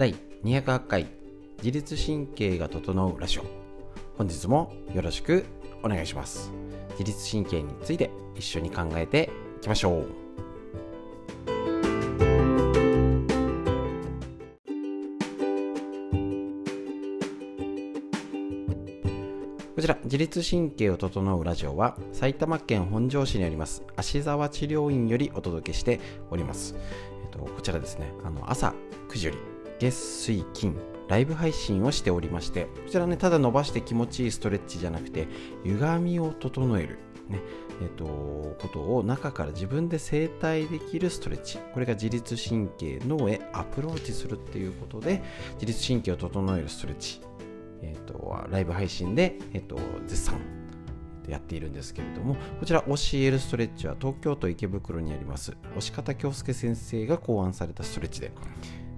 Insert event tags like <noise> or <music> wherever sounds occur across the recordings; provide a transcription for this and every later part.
第208回自律神経が整うラジオ。本日もよろしくお願いします。自律神経について一緒に考えていきましょう。こちら自律神経を整うラジオは埼玉県本庄市にあります芦沢治療院よりお届けしております、えっと、こちらですね。あの朝9時より月水金ライブ配信をしておりましてこちらねただ伸ばして気持ちいいストレッチじゃなくて歪みを整えるねえっと、ことを中から自分で整体できるストレッチ。これが自律神経脳へアプローチするっていうことで自律神経を整えるストレッチ、えっと、ライブ配信で、えっと、絶賛やっているんですけれどもこちら教えるストレッチは東京都池袋にあります押方京介先生が考案されたストレッチで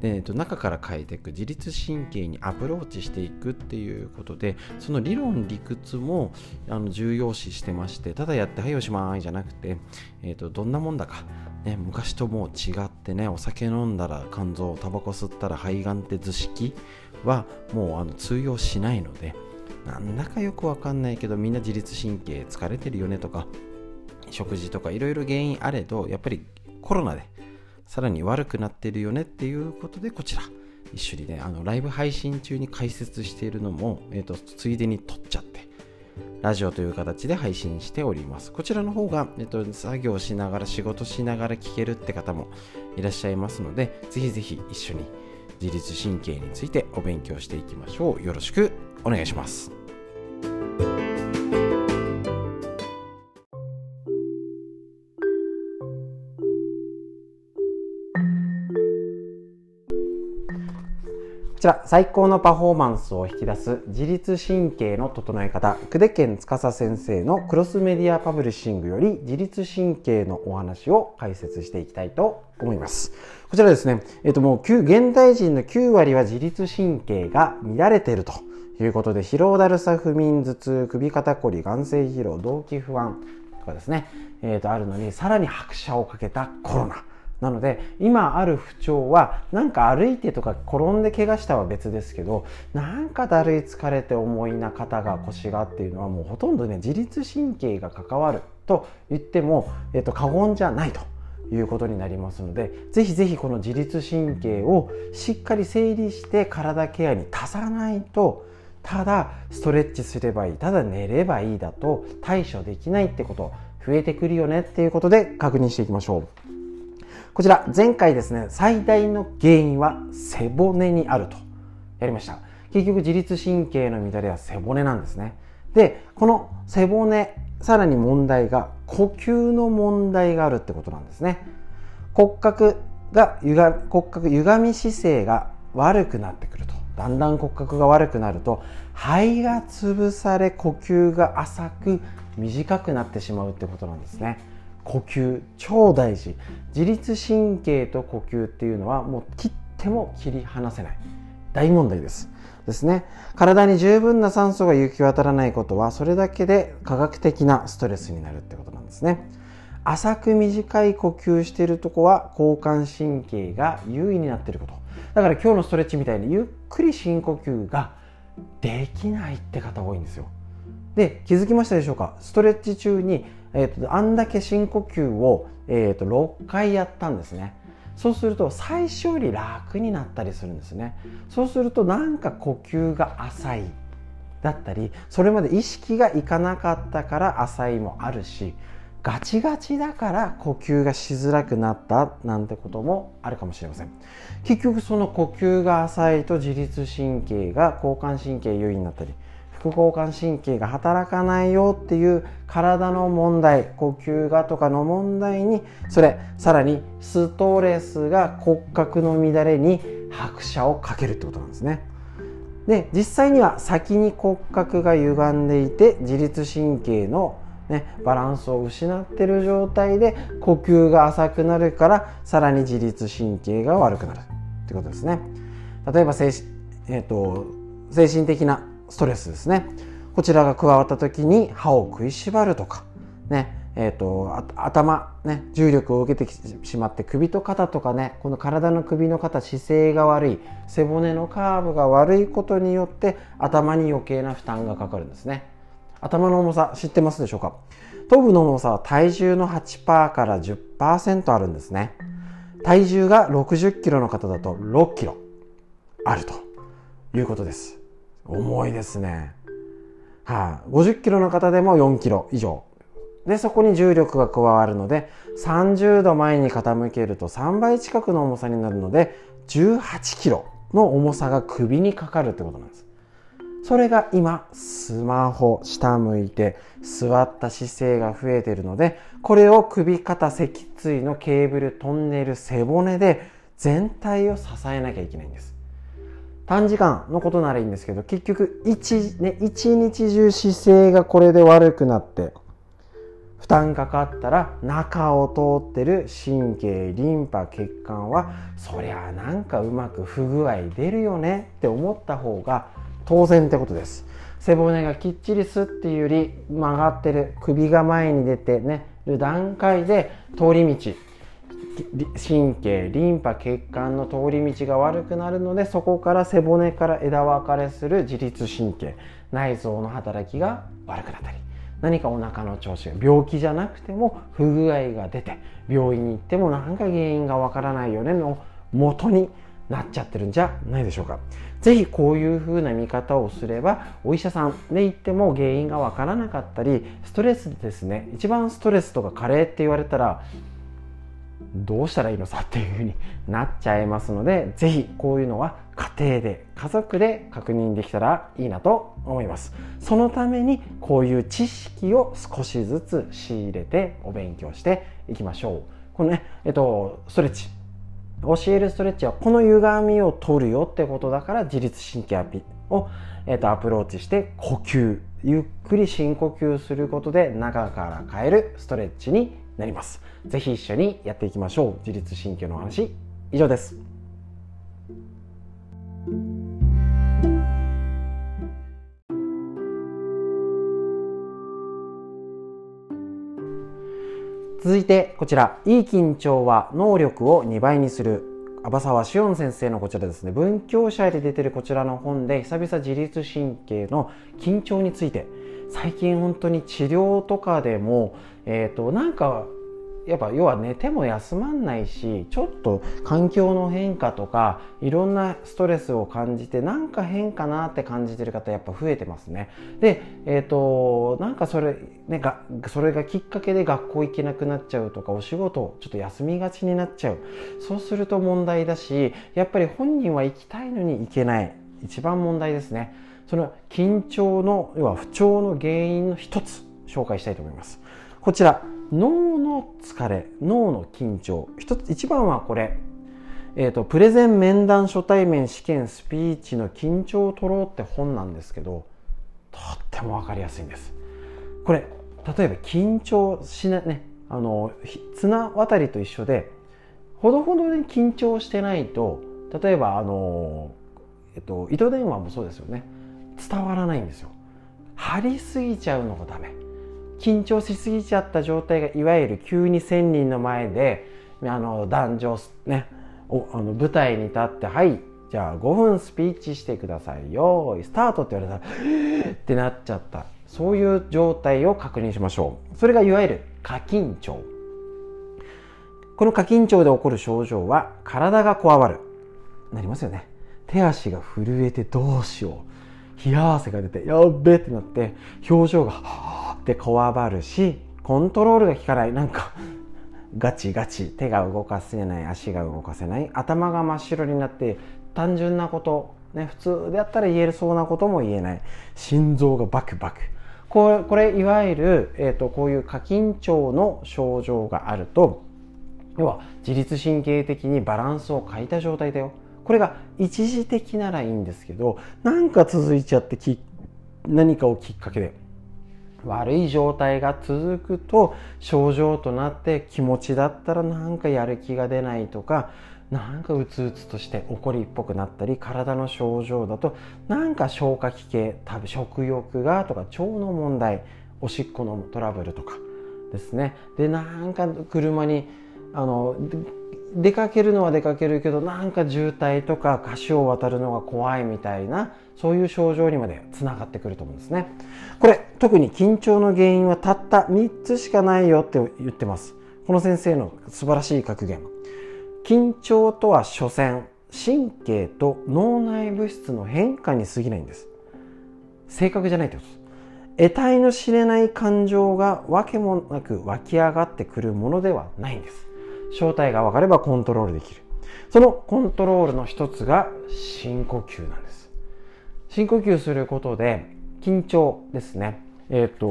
で、えっと、中から変えていく自律神経にアプローチしていくっていうことでその理論理屈もあの重要視してましてただやってはいおしまいじゃなくて、えっと、どんなもんだか、ね、昔ともう違ってねお酒飲んだら肝臓タバコ吸ったら肺がんって図式はもうあの通用しないのでなんだかよくわかんないけどみんな自律神経疲れてるよねとか食事とかいろいろ原因あれどやっぱりコロナでさらに悪くなってるよねっていうことでこちら。一緒にねあのライブ配信中に解説しているのも、えーと、ついでに撮っちゃってラジオという形で配信しております。こちらの方が、えーと、作業しながら仕事しながら聞けるって方もいらっしゃいますのでぜひぜひ一緒に自律神経についてお勉強していきましょう。よろしくお願いします。こちら、最高のパフォーマンスを引き出す自律神経の整え方、久手健司先生のクロスメディアパブリッシングより自律神経のお話を解説していきたいと思います。こちらですね、えっともう現代人の9割は自律神経が乱れているということで、疲労だるさ、不眠、頭痛、首肩こり、眼性疲労、動悸不安とかですね、えっとあるのに、さらに拍車をかけたコロナ。なので今ある不調はなんか歩いてとか転んで怪我したは別ですけどなんかだるい疲れて重いな肩が腰がっていうのはもうほとんどね自律神経が関わると言っても、えっと、過言じゃないということになりますのでぜひぜひこの自律神経をしっかり整理して体ケアに足さないとただストレッチすればいいただ寝ればいいだと対処できないってこと増えてくるよねっていうことで確認していきましょう。こちら前回ですね最大の原因は背骨にあるとやりました。結局自律神経の乱れは背骨なんですね。でこの背骨さらに問題が呼吸の問題があるってことなんですね。骨格が歪骨格歪み姿勢が悪くなってくると。だんだん骨格が悪くなると肺が潰され呼吸が浅く短くなってしまうってことなんですね。呼吸超大事。自律神経と呼吸っていうのはもう切っても切り離せない。大問題です。ですね。体に十分な酸素が行き渡らないことはそれだけで科学的なストレスになるってことなんですね。浅く短い呼吸してるとこは交感神経が優位になってること。だから今日のストレッチみたいにゆっくり深呼吸ができないって方多いんですよ。で気づきましたでしょうか？ストレッチ中にえーと、あんだけ深呼吸を、えーと、6回やったんですね。そうすると最初より楽になったりするんですね。そうするとなんか呼吸が浅いだったりそれまで意識がいかなかったから浅いもあるしガチガチだから呼吸がしづらくなったなんてこともあるかもしれません。結局その呼吸が浅いと自律神経が交感神経優位になったり副交感神経が働かないよっていう体の問題呼吸がとかの問題にそれさらにストレスが骨格の乱れに拍車をかけるってことなんですね。で実際には先に骨格が歪んでいて自律神経の、ね、バランスを失ってる状態で呼吸が浅くなるからさらに自律神経が悪くなるってことですね。例えば精,、えーと精神的なストレスですね。こちらが加わった時に歯を食いしばるとかねえーと、頭、ね、重力を受けてしまって首と肩とかねこの体の首の肩姿勢が悪い背骨のカーブが悪いことによって頭に余計な負担がかかるんですね。頭の重さ知ってますでしょうか？頭部の重さは体重の8%から10%あるんですね。体重が60キロの方だと6キロあるということです。重いですね。はい、あ、50キロの方でも4キロ以上。でそこに重力が加わるので30度前に傾けると3倍近くの重さになるので18キロの重さが首にかかるってことなんです。それが今スマホ下向いて座った姿勢が増えているのでこれを首肩脊椎のケーブルトンネル背骨で全体を支えなきゃいけないんです。短時間のことならいいんですけど結局一,、ね、一日中姿勢がこれで悪くなって負担かかったら中を通ってる神経リンパ血管はそりゃなんかうまく不具合出るよねって思った方が当然ってことです。背骨がきっちりすっていうより曲がってる首が前に出てねる段階で通り道神経リンパ血管の通り道が悪くなるのでそこから背骨から枝分かれする自律神経内臓の働きが悪くなったり何かお腹の調子が病気じゃなくても不具合が出て病院に行っても何か原因がわからないよねの元になっちゃってるんじゃないでしょうか。是非こういう風な見方をすればお医者さんで行っても原因がわからなかったりストレスですね一番ストレスとか加齢って言われたらどうしたらいいのさっていう風になっちゃいますので是非こういうのは家庭で家族で確認できたらいいなと思います。そのためにこういう知識を少しずつ仕入れてお勉強していきましょう。このねえっとストレッチ。教えるストレッチはこの歪みを取るよってことだから自律神経アピを、えっと、アプローチして呼吸。ゆっくり深呼吸することで中から変えるストレッチになります。是非一緒にやっていきましょう。自律神経の話。以上です。続いてこちら。いい緊張は能力を2倍にする。阿波沢志音先生のこちらですね。文教社で出てるこちらの本で久々自律神経の緊張について最近本当に治療とかでもえ、ー、となんかやっぱ要は寝ても休まんないしちょっと環境の変化とかいろんなストレスを感じてなんか変かなって感じてる方やっぱ増えてますね。でえっ、ー、となんかそれねがそれがきっかけで学校行けなくなっちゃうとかお仕事ちょっと休みがちになっちゃう。そうすると問題だしやっぱり本人は行きたいのに行けない。一番問題ですね。その緊張の要は不調の原因の一つ紹介したいと思います。こちら脳の疲れ脳の緊張。一つ一番はこれ、えーと、プレゼン面談初対面試験スピーチの緊張を取ろうって本なんですけどとっても分かりやすいんです。これ例えば緊張しないねあの綱渡りと一緒でほどほどに緊張してないと例えばあの、えっと、糸電話もそうですよね。伝わらないんですよ。張りすぎちゃうのがダメ。緊張しすぎちゃった状態がいわゆる急に1,000人の前であの壇上ねおあの舞台に立ってはいじゃあ5分スピーチしてくださいよいスタートって言われたらってなっちゃった。そういう状態を確認しましょう。それがいわゆる過緊張。この過緊張で起こる症状は体がこわばる。なりますよね。手足が震えてどうしよう。冷や汗が出てやっべってなって表情がってこわばるしコントロールが効かない。なんかガチガチ。手が動かせない。足が動かせない。頭が真っ白になって単純なことね普通であったら言えるそうなことも言えない。心臓がバクバク。これこれいわゆる、えーと、こういう過緊張の症状があると要は自律神経的にバランスを欠いた状態だよ。これが一時的ならいいんですけどなんか続いちゃってき何かをきっかけで悪い状態が続くと症状となって気持ちだったらなんかやる気が出ないとかなんかうつうつとして怒りっぽくなったり体の症状だとなんか消化器系食べ食欲がとか腸の問題おしっこのトラブルとかですね。でなんか車にあの出かけるのは出かけるけどなんか渋滞とか橋を渡るのが怖いみたいなそういう症状にまでつながってくると思うんですね。これ特に緊張の原因はたった3つしかないよって言ってます。この先生の素晴らしい格言。緊張とは所詮神経と脳内物質の変化に過ぎないんです。正確じゃないってことです。得体の知れない感情が訳もなく湧き上がってくるものではないんです。正体が分かればコントロールできる。そのコントロールの一つが深呼吸なんです。深呼吸することで緊張ですね。えっ、ー、と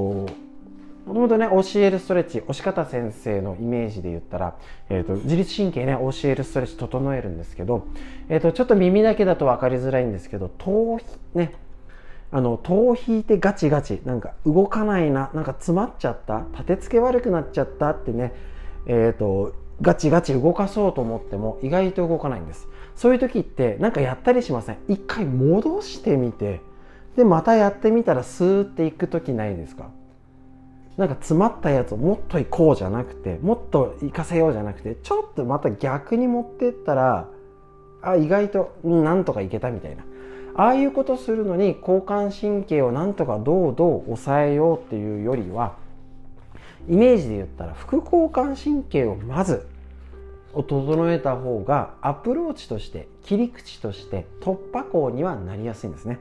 もともとね教えるストレッチ押方先生のイメージで言ったら、えーと、自律神経ね教えるストレッチ整えるんですけど、えーと、ちょっと耳だけだと分かりづらいんですけど頭皮ねあの頭引いてガチガチなんか動かないななんか詰まっちゃった立て付け悪くなっちゃったってねえっ、ー、とガチガチ動かそうと思っても意外と動かないんです。そういう時ってなんかやったりしません？一回戻してみて。でまたやってみたらスーっていく時ないですか？なんか詰まったやつをもっと行こうじゃなくてもっと行かせようじゃなくてちょっとまた逆に持ってったらあ意外となんとかいけたみたいな。ああいうことするのに交感神経をなんとかどうどう抑えようっていうよりはイメージで言ったら副交感神経をまず整えた方がアプローチとして切り口として突破口にはなりやすいんですね。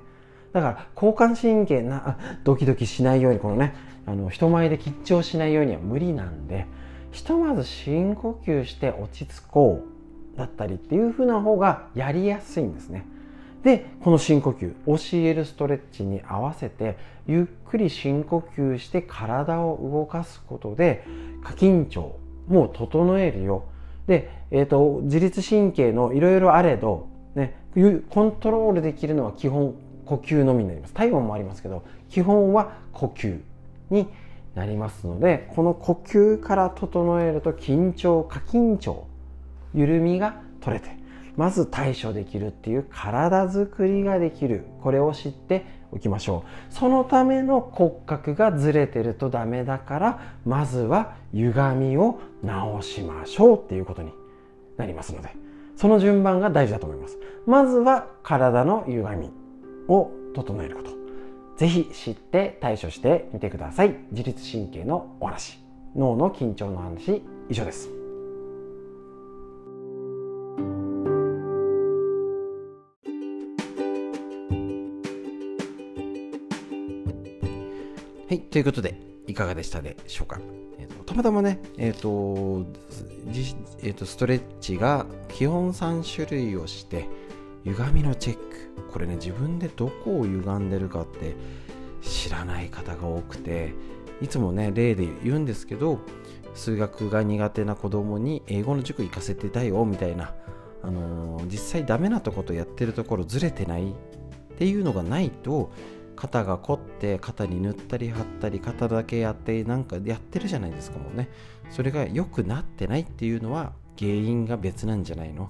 だから交感神経なドキドキしないようにこのねあの人前で緊張しないようには無理なんでひとまず深呼吸して落ち着こうだったりっていう風な方がやりやすいんですね。でこの深呼吸教えるストレッチに合わせてゆっくり深呼吸して体を動かすことで過緊張も整えるよ。で、えーと、自律神経のいろいろあれど、ね、コントロールできるのは基本呼吸のみになります。体温もありますけど基本は呼吸になりますのでこの呼吸から整えると緊張過緊張緩みが取れてまず対処できるっていう体づくりができる。これを知っておきましょう。そのための骨格がずれてるとダメだからまずは歪みを直しましょうっていうことになりますので。その順番が大事だと思います。まずは体の歪みを整えること。ぜひ知って対処してみてください。自律神経のお話。脳の緊張の話。以上です。はい、ということで、いかがでしたでしょうか？えーと、たまたまね、え、ー、と、えーと、ストレッチが基本3種類をして、歪みのチェック。これね、自分でどこを歪んでるかって知らない方が多くて、いつもね、例で言うんですけど、数学が苦手な子供に英語の塾行かせてたよみたいな、あのー、実際ダメなとことやってるところずれてないっていうのがないと肩が凝って肩に塗ったり貼ったり肩だけやってなんかやってるじゃないですかもうね。それが良くなってないっていうのは原因が別なんじゃないの？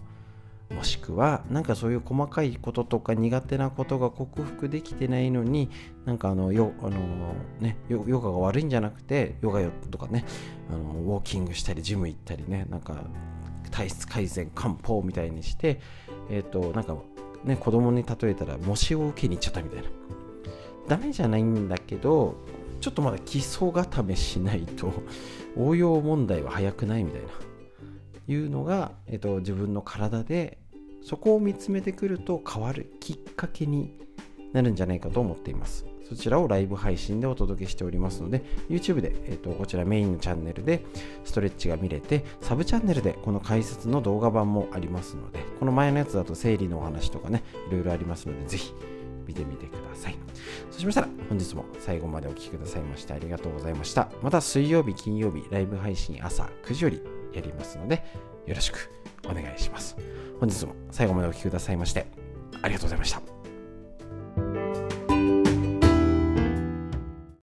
もしくはなんかそういう細かいこととか苦手なことが克服できてないのになんかあのヨあの、ね、ヨガが悪いんじゃなくてヨガとかねあのウォーキングしたりジム行ったりねなんか体質改善漢方みたいにしてえっ、ー、となんかね子供に例えたら模試を受けに行っちゃったみたいな。ダメじゃないんだけどちょっとまだ基礎固めしないと <laughs> 応用問題は早くないみたいな。いうのが、えっと、自分の体でそこを見つめてくると変わるきっかけになるんじゃないかと思っています。そちらをライブ配信でお届けしておりますので YouTube で、えっと、こちらメインのチャンネルでストレッチが見れてサブチャンネルでこの解説の動画版もありますのでこの前のやつだと生理のお話とかねいろいろありますのでぜひ見てみてください。そうしましたら本日も最後までお聴きくださいましてありがとうございました。また水曜日、金曜日、ライブ配信朝9時よりやりますのでよろしくお願いします。本日も最後までお聴きくださいましてありがとうございました。